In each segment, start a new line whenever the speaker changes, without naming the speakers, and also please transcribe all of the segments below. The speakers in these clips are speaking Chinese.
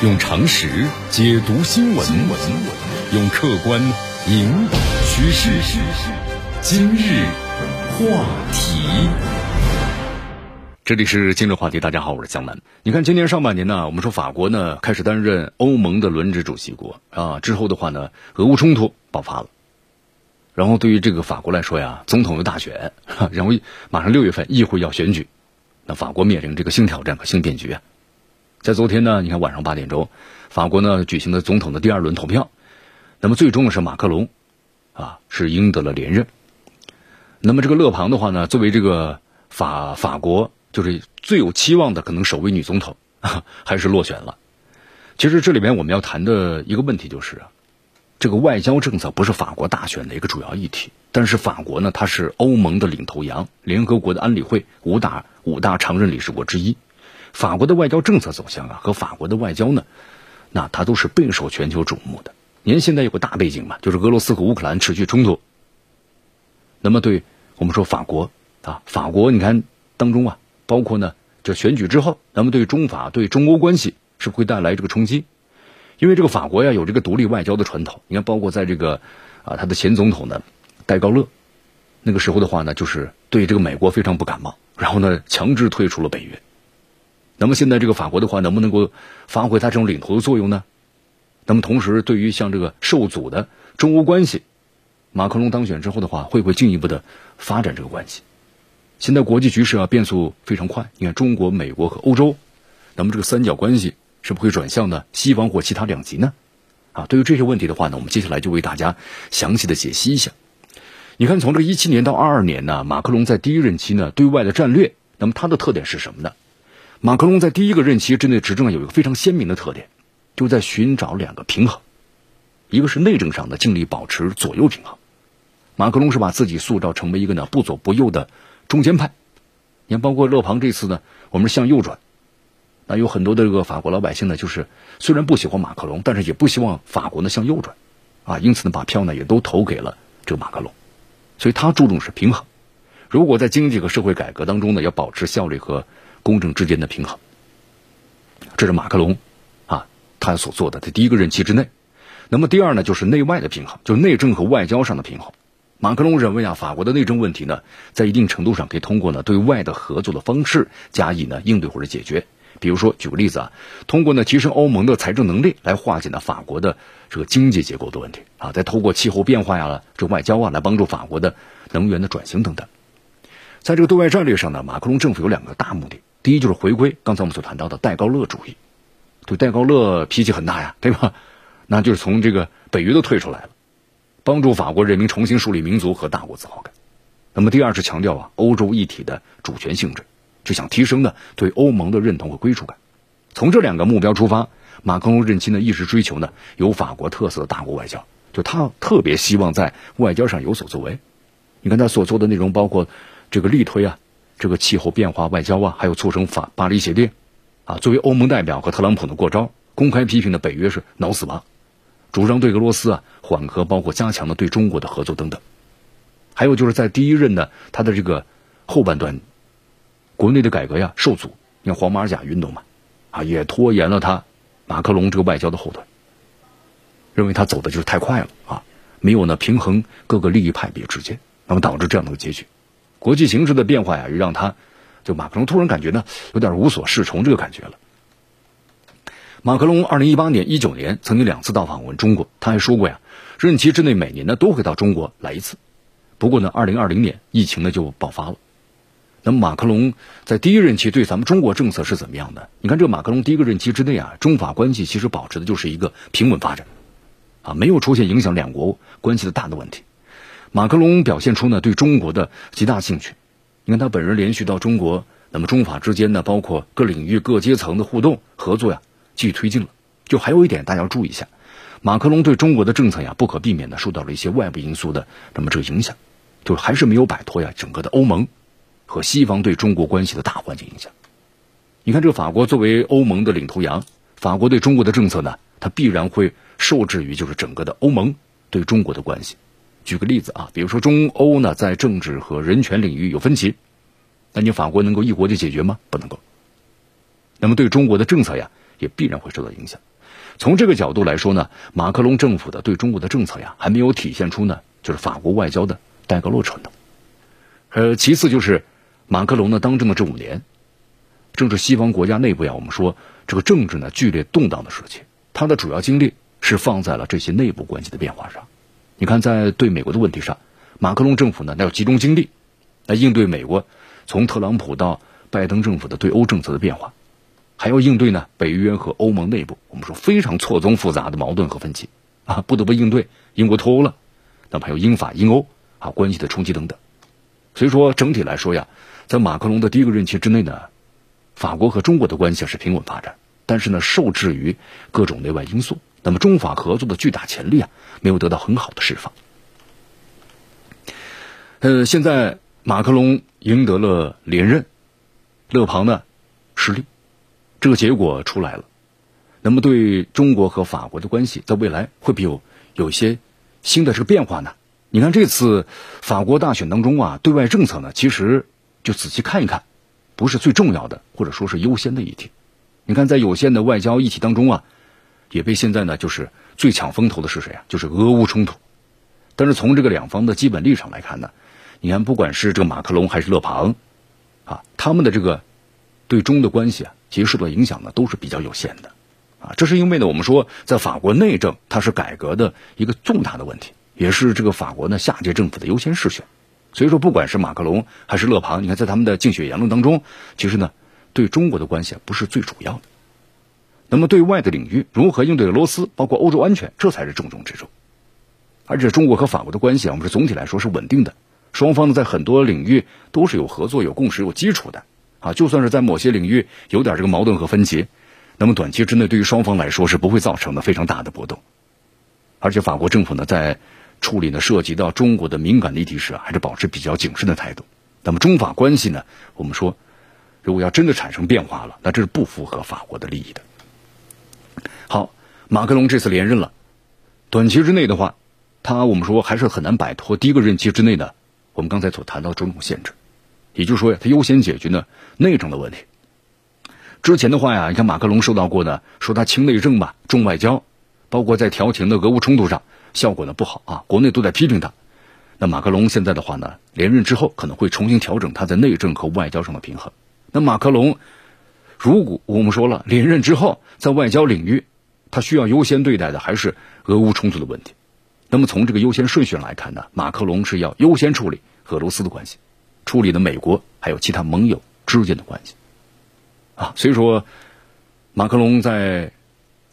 用常识解读新闻，用客观引导趋势。今日话题，这里是今日话题。大家好，我是江南。你看，今年上半年呢，我们说法国呢开始担任欧盟的轮值主席国啊，之后的话呢，俄乌冲突爆发了。然后对于这个法国来说呀，总统又大选，然后马上六月份议会要选举，那法国面临这个新挑战和新变局啊。在昨天呢，你看晚上八点钟，法国呢举行的总统的第二轮投票，那么最终是马克龙啊是赢得了连任。那么这个勒庞的话呢，作为这个法法国就是最有期望的可能首位女总统，还是落选了。其实这里面我们要谈的一个问题就是啊。这个外交政策不是法国大选的一个主要议题，但是法国呢，它是欧盟的领头羊，联合国的安理会五大五大常任理事国之一。法国的外交政策走向啊，和法国的外交呢，那它都是备受全球瞩目的。您现在有个大背景嘛，就是俄罗斯和乌克兰持续冲突。那么对我们说法国啊，法国你看当中啊，包括呢，这选举之后，那么对中法对中欧关系是会带来这个冲击？因为这个法国呀有这个独立外交的传统，你看，包括在这个啊，他的前总统呢戴高乐，那个时候的话呢，就是对这个美国非常不感冒，然后呢强制退出了北约。那么现在这个法国的话，能不能够发挥它这种领头的作用呢？那么同时，对于像这个受阻的中欧关系，马克龙当选之后的话，会不会进一步的发展这个关系？现在国际局势啊变速非常快，你看中国、美国和欧洲，那么这个三角关系。是不会转向呢西方或其他两极呢？啊，对于这些问题的话呢，我们接下来就为大家详细的解析一下。你看，从这个一七年到二二年呢，马克龙在第一任期呢对外的战略，那么它的特点是什么呢？马克龙在第一个任期之内执政有一个非常鲜明的特点，就在寻找两个平衡，一个是内政上的尽力保持左右平衡。马克龙是把自己塑造成为一个呢不左不右的中间派。你看，包括勒庞这次呢，我们向右转。那有很多的这个法国老百姓呢，就是虽然不喜欢马克龙，但是也不希望法国呢向右转，啊，因此呢把票呢也都投给了这个马克龙，所以他注重是平衡。如果在经济和社会改革当中呢，要保持效率和公正之间的平衡，这是马克龙啊他所做的在第一个任期之内。那么第二呢，就是内外的平衡，就是内政和外交上的平衡。马克龙认为啊，法国的内政问题呢，在一定程度上可以通过呢对外的合作的方式加以呢应对或者解决。比如说，举个例子啊，通过呢提升欧盟的财政能力来化解呢法国的这个经济结构的问题啊，再透过气候变化呀、这外交啊来帮助法国的能源的转型等等。在这个对外战略上呢，马克龙政府有两个大目的：第一就是回归刚才我们所谈到的戴高乐主义，对戴高乐脾气很大呀，对吧？那就是从这个北约都退出来了，帮助法国人民重新树立民族和大国自豪感。那么第二是强调啊欧洲一体的主权性质。就想提升呢对欧盟的认同和归属感，从这两个目标出发，马克龙任期呢一直追求呢有法国特色的大国外交，就他特别希望在外交上有所作为。你看他所做的内容包括这个力推啊，这个气候变化外交啊，还有促成法巴黎协定啊。作为欧盟代表和特朗普的过招，公开批评的北约是脑死亡，主张对俄罗斯啊缓和，包括加强了对中国的合作等等。还有就是在第一任呢，他的这个后半段。国内的改革呀受阻，你看黄马甲运动嘛，啊也拖延了他马克龙这个外交的后腿，认为他走的就是太快了啊，没有呢平衡各个利益派别之间，那么导致这样的结局。国际形势的变化呀，也让他就马克龙突然感觉呢有点无所适从这个感觉了。马克龙二零一八年、一九年曾经两次到访我们中国，他还说过呀，任期之内每年呢都会到中国来一次。不过呢，二零二零年疫情呢就爆发了。那么马克龙在第一任期对咱们中国政策是怎么样的？你看，这马克龙第一个任期之内啊，中法关系其实保持的就是一个平稳发展，啊，没有出现影响两国关系的大的问题。马克龙表现出呢对中国的极大兴趣。你看他本人连续到中国，那么中法之间呢，包括各领域各阶层的互动合作呀，继续推进了。就还有一点大家要注意一下，马克龙对中国的政策呀，不可避免的受到了一些外部因素的那么这个影响，就还是没有摆脱呀整个的欧盟。和西方对中国关系的大环境影响，你看，这个法国作为欧盟的领头羊，法国对中国的政策呢，它必然会受制于就是整个的欧盟对中国的关系。举个例子啊，比如说中欧呢在政治和人权领域有分歧，那你法国能够一国就解决吗？不能够。那么对中国的政策呀，
也必然会受到影响。从这个角度来说呢，马克龙政府的对中国的政策呀，还没有体现出呢，就是法国外交的戴高乐传统。呃，其次就是马克龙呢当政的这五年，正是西方国家内部呀，我们说这个政治呢剧烈动荡的时期，他的主要精力是放在了这些内部关系的变化上。你看，在对美国的问题上，马克龙政府呢那要集中精力来应对美国从特朗普到拜登政府的对欧政策的变化，还要应对呢北约和欧盟内部我们说非常错综复杂的矛盾和分歧啊，不得不应对 英国脱欧了，那么还有英法英欧啊关系的冲击等等。所以说，整体来说呀，在马克龙的第一个任期之内呢，法国和中国的关系是平稳发展，但是呢，受制于各种内外因素，那么中法合作的巨大潜力啊，没有得到很好的释放。呃，现在马克龙赢得了连任，勒庞呢失利，这个结果出来了，那么对中国和法国的关系，在未来会不会有有一些新的这个变化呢？你看这次法国大选当中啊，对外政策呢，其实就仔细看一看，不是最重要的，或者说是优先的议题。你看在有限的外交议题当中啊，也被现在呢就是最抢风头的是谁啊？就是俄乌冲突。但是从这个两方的基本立场来看呢，你看不管是这个马克龙还是勒庞，啊，他们的这个对中的关系啊，其实受到影响呢都是比较有限的，啊，这是因为呢我们说在法国内政它是改革的一个重大的问题。也是这个法国呢下届政府的优先事项，所以说不管是马克龙还是勒庞，你看在他们的竞选言论当中，其实呢对中国的关系不是最主要的。那么对外的领域如何应对俄罗斯，包括欧洲安全，这才是重中之重。而且中国和法国的关系啊，我们是总体来说是稳定的，双方呢在很多领域都是有合作、有共识、有基础的啊。就算是在某些领域有点这个矛盾和分歧，那么短期之内对于双方来说是不会造成的非常大的波动。而且法国政府呢在处理呢涉及到中国的敏感议题时啊，还是保持比较谨慎的态度。那么中法关系呢，我们说，如果要真的产生变化了，那这是不符合法国的利益的。好，马克龙这次连任了，短期之内的话，他我们说还是很难摆脱第一个任期之内的我们刚才所谈到种种限制。也就是说呀，他优先解决呢内政的问题。之前的话呀，你看马克龙受到过呢，说他轻内政吧，重外交，包括在调停的俄乌冲突上。效果呢不好啊，国内都在批评他。那马克龙现在的话呢，连任之后可能会重新调整他在内政和外交上的平衡。那马克龙如果我们说了连任之后，在外交领域，他需要优先对待的还是俄乌冲突的问题。那么从这个优先顺序上来看呢，马克龙是要优先处理俄罗斯的关系，处理的美国还有其他盟友之间的关系啊。所以说，马克龙在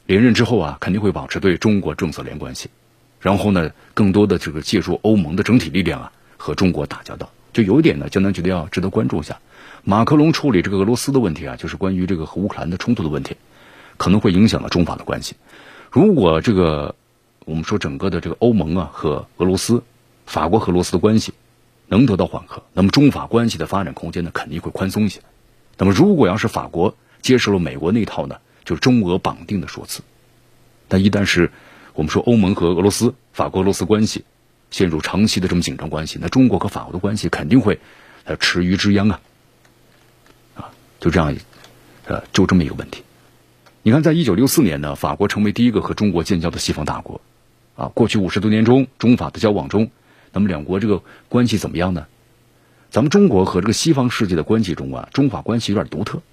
连任之后啊，肯定会保持对中国政策连关系。然后呢，更多的这个借助欧盟的整体力量啊，和中国打交道，就有一点呢，江南觉得要值得关注一下。马克龙处理这个俄罗斯的问题啊，就是关于这个和乌克兰的冲突的问题，可能会影响到中法的关系。如果这个我们说整个的这个欧盟啊和俄罗斯、法国和俄罗斯的关系能得到缓和，那么中法关系的发展空间呢肯定会宽松一些。那么如果要是法国接受了美国那套呢，就是中俄绑定的说辞，但一旦是。我们说欧盟和俄罗斯、法国俄罗斯关系陷入长期的这么紧张关系，那中国和法国的关系肯定会呃池鱼之殃啊，啊，就这样，呃，就这么一个问题。你看，在一九六四年呢，法国成为第一个和中国建交的西方大国，啊，过去五十多年中，中法的交往中，那么两国这个关系怎么样呢？咱们中国和这个西方世界的关系中啊，中法关系有点独特，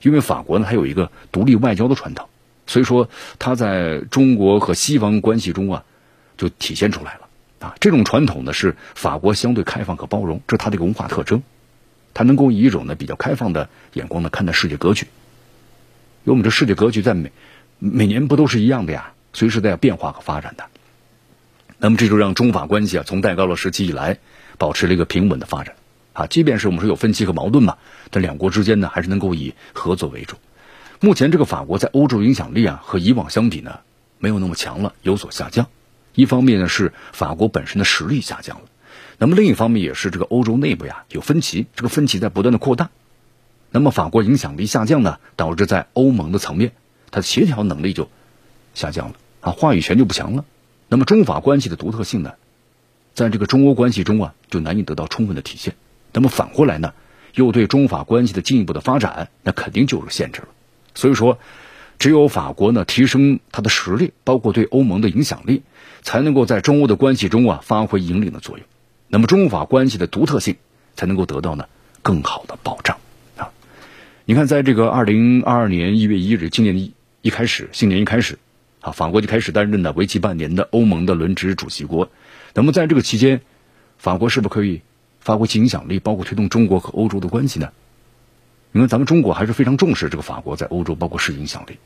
因为法国呢，它有一个独立外交的传统。所以说，它在中国和西方关系中啊，就体现出来了啊。这种传统呢，是法国相对开放和包容，这是它的一个文化特征。它能够以一种呢比较开放的眼光呢看待世界格局。因为我们这世界格局在每每年不都是一样的呀，随时在变化和发展的。那么这就让中法关系啊，从戴高乐时期以来保持了一个平稳的发展啊。即便是我们说有分歧和矛盾嘛，但两国之间呢，还是能够以合作为主。目前这个法国在欧洲影响力啊，和以往相比呢，没有那么强了，有所下降。一方面呢是法国本身的实力下降了，那么另一方面也是这个欧洲内部呀有分歧，这个分歧在不断的扩大。那么法国影响力下降呢，导致在欧盟的层面，它的协调能力就下降了啊，话语权就不强了。那么中法关系的独特性呢，在这个中欧关系中啊，就难以得到充分的体现。那么反过来呢，又对中法关系的进一步的发展，那肯定就有限制了。所以说，只有法国呢提升它的实力，包括对欧盟的影响力，才能够在中欧的关系中啊发挥引领的作用。那么中法关系的独特性才能够得到呢更好的保障！你看，在这个二零二二年一月一日，今年一一开始，新年一开始，啊，法国就开始担任了为期半年的欧盟的轮值主席国。那么在这个期间，法国是不是可以发挥其影响力，包括推动中国和欧洲的关系呢？你看，咱们中国还是非常重视这个法国在欧洲包括世界影响力，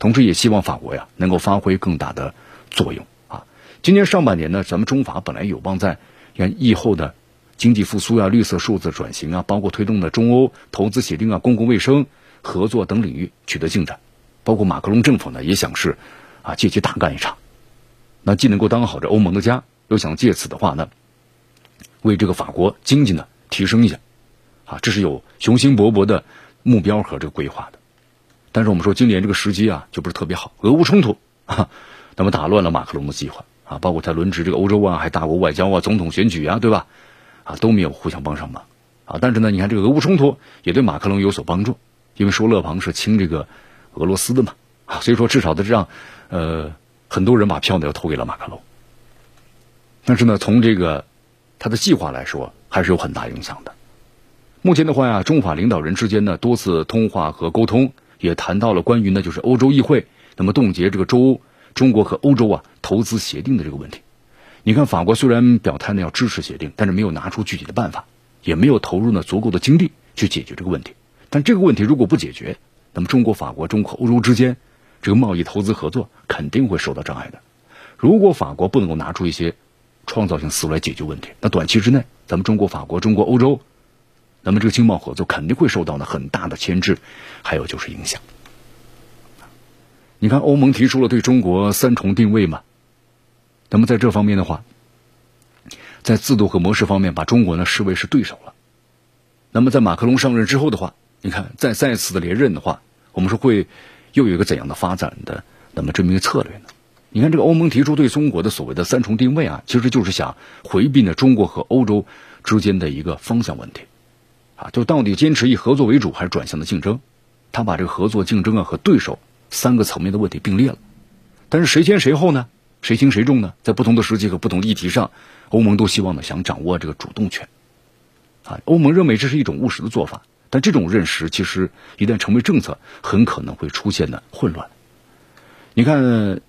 同时也希望法国呀能够发挥更大的作用啊。今年上半年呢，咱们中法本来有望在你看，疫后的经济复苏啊、绿色数字转型啊，包括推动的中欧投资协定啊、公共卫生合作等领域取得进展，包括马克龙政府呢也想是啊借机大干一场，那既能够当好这欧盟的家，又想借此的话呢，为这个法国经济呢提升一下，啊，这是有雄心勃勃的目标和这个规划的。但是我们说今年这个时机啊就不是特别好，俄乌冲突啊，那么打乱了马克龙的计划。啊，包括他轮值这个欧洲啊，还大国外交啊，总统选举啊，对吧？啊，都没有互相帮上忙啊。但是呢，你看这个俄乌冲突也对马克龙有所帮助，因为说勒庞是亲这个俄罗斯的嘛啊，所以说至少的让呃很多人把票呢要投给了马克龙。但是呢，从这个他的计划来说，还是有很大影响的。目前的话呀，中法领导人之间呢多次通话和沟通，也谈到了关于呢就是欧洲议会那么冻结这个欧。中国和欧洲啊投资协定的这个问题，你看法国虽然表态呢要支持协定，但是没有拿出具体的办法，也没有投入呢足够的精力去解决这个问题。但这个问题如果不解决，那么中国、法国、中国、欧洲之间这个贸易投资合作肯定会受到障碍的。如果法国不能够拿出一些创造性思路来解决问题，那短期之内，咱们中国、法国、中国、欧洲，那么这个经贸合作肯定会受到呢很大的牵制，还有就是影响。你看，欧盟提出了对中国三重定位嘛？那么在这方面的话，在制度和模式方面，把中国呢视为是对手了。那么在马克龙上任之后的话，你看再再次的连任的话，我们说会又有一个怎样的发展的那么这么一个策略呢？你看这个欧盟提出对中国的所谓的三重定位啊，其实就是想回避呢中国和欧洲之间的一个方向问题啊，就到底坚持以合作为主还是转向的竞争？他把这个合作竞争啊和对手。三个层面的问题并列了，但是谁先谁后呢？谁轻谁重呢？在不同的时期和不同的议题上，欧盟都希望呢想掌握这个主动权。啊，欧盟认为这是一种务实的做法，但这种认识其实一旦成为政策，很可能会出现呢混乱。你看，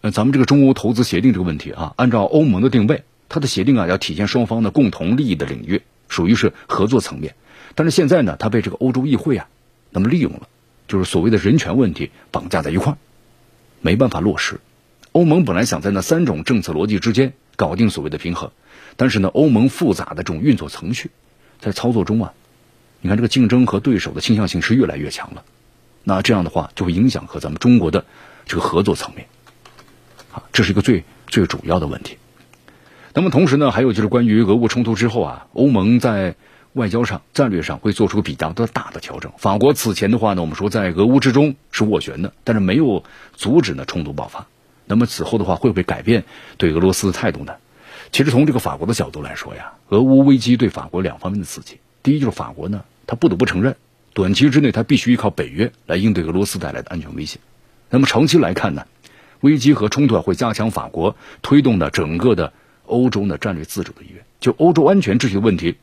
呃，咱们这个中欧投资协定这个问题啊，按照欧盟的定位，它的协定啊要体现双方的共同利益的领域，属于是合作层面。但是现在呢，它被这个欧洲议会啊那么利用了。就是所谓的人权问题绑架在一块儿，没办法落实。欧盟本来想在那三种政策逻辑之间搞定所谓的平衡，但是呢，欧盟复杂的这种运作程序，在操作中啊，你看这个竞争和对手的倾向性是越来越强了。那这样的话就会影响和咱们中国的这个合作层面，啊，这是一个最最主要的问题。那么同时呢，还有就是关于俄乌冲突之后啊，欧盟在。外交上、战略上会做出比较的大的调整。法国此前的话呢，我们说在俄乌之中是斡旋的，但是没有阻止呢冲突爆发。那么此后的话会不会改变对俄罗斯的态度呢？其实从这个法国的角度来说呀，俄乌危机对法国两方面的刺激。第一就是法国呢，他不得不承认，短期之内他必须依靠北约来应对俄罗斯带来的安全威胁。那么长期来看呢，危机和冲突啊会加强法国推动的整个的欧洲的战略自主的意愿。就欧洲安全秩序的问题。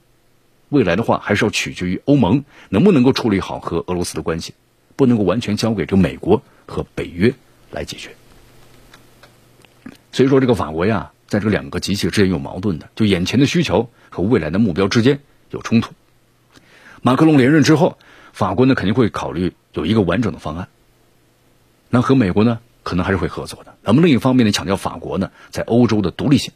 未来的话，还是要取决于欧盟能不能够处理好和俄罗斯的关系，不能够完全交给这个美国和北约来解决。所以说，这个法国呀，在这两个机器之间有矛盾的，就眼前的需求和未来的目标之间有冲突。马克龙连任之后，法国呢肯定会考虑有一个完整的方案。那和美国呢，可能还是会合作的。那么另一方面呢，强调法国呢在欧洲的独立性。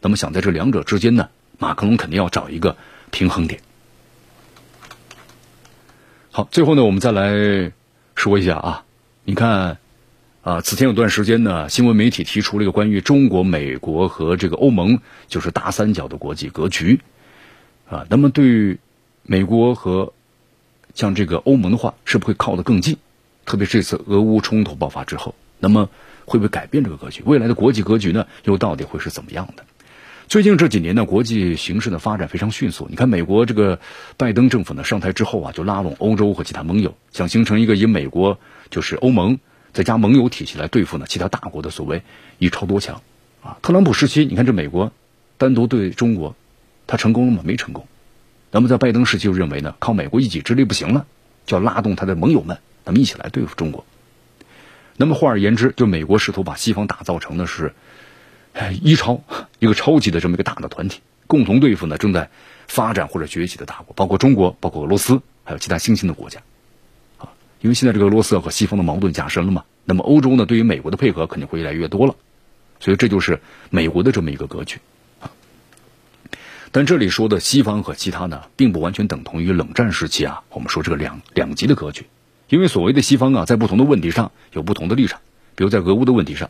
那么想在这两者之间呢，马克龙肯定要找一个。平衡点。好，最后呢，我们再来说一下啊，你看啊，此前有段时间呢，新闻媒体提出了一个关于中国、美国和这个欧盟就是大三角的国际格局啊。那么，对于美国和像这个欧盟的话，是不是会靠得更近？特别这次俄乌冲突爆发之后，那么会不会改变这个格局？未来的国际格局呢，又到底会是怎么样的？最近这几年呢，国际形势的发展非常迅速。你看，美国这个拜登政府呢上台之后啊，就拉拢欧洲和其他盟友，想形成一个以美国就是欧盟再加盟友体系来对付呢其他大国的所谓一超多强，啊，特朗普时期，你看这美国单独对中国，他成功了吗？没成功。那么在拜登时期就认为呢，靠美国一己之力不行了，就要拉动他的盟友们，咱们一起来对付中国。那么换而言之，就美国试图把西方打造成的是，一超一个超级的这么一个大的团体，共同对付呢正在发展或者崛起的大国，包括中国，包括俄罗斯，还有其他新兴的国家。因为现在这个俄罗斯和西方的矛盾加深了嘛，那么欧洲呢对于美国的配合肯定会越来越多了，所以这就是美国的这么一个格局啊。但这里说的西方和其他呢，并不完全等同于冷战时期啊。我们说这个两两极的格局，因为所谓的西方啊，在不同的问题上有不同的立场，比如在俄乌的问题上，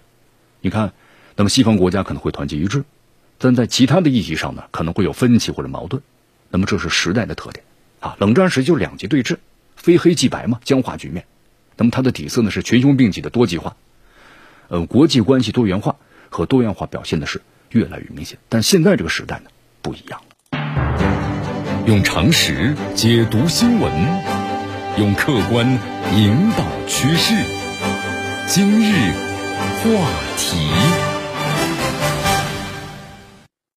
你看，那么西方国家可能会团结一致，但在其他的议题上呢，可能会有分歧或者矛盾，那么这是时代的特点啊。冷战时期就两极对峙。非黑即白嘛，僵化局面。那么它的底色呢是群雄并起的多极化，呃，国际关系多元化和多样化表现的是越来越明显。但现在这个时代呢不一样
了，用常识解读新闻，用客观引导趋势。今日话题。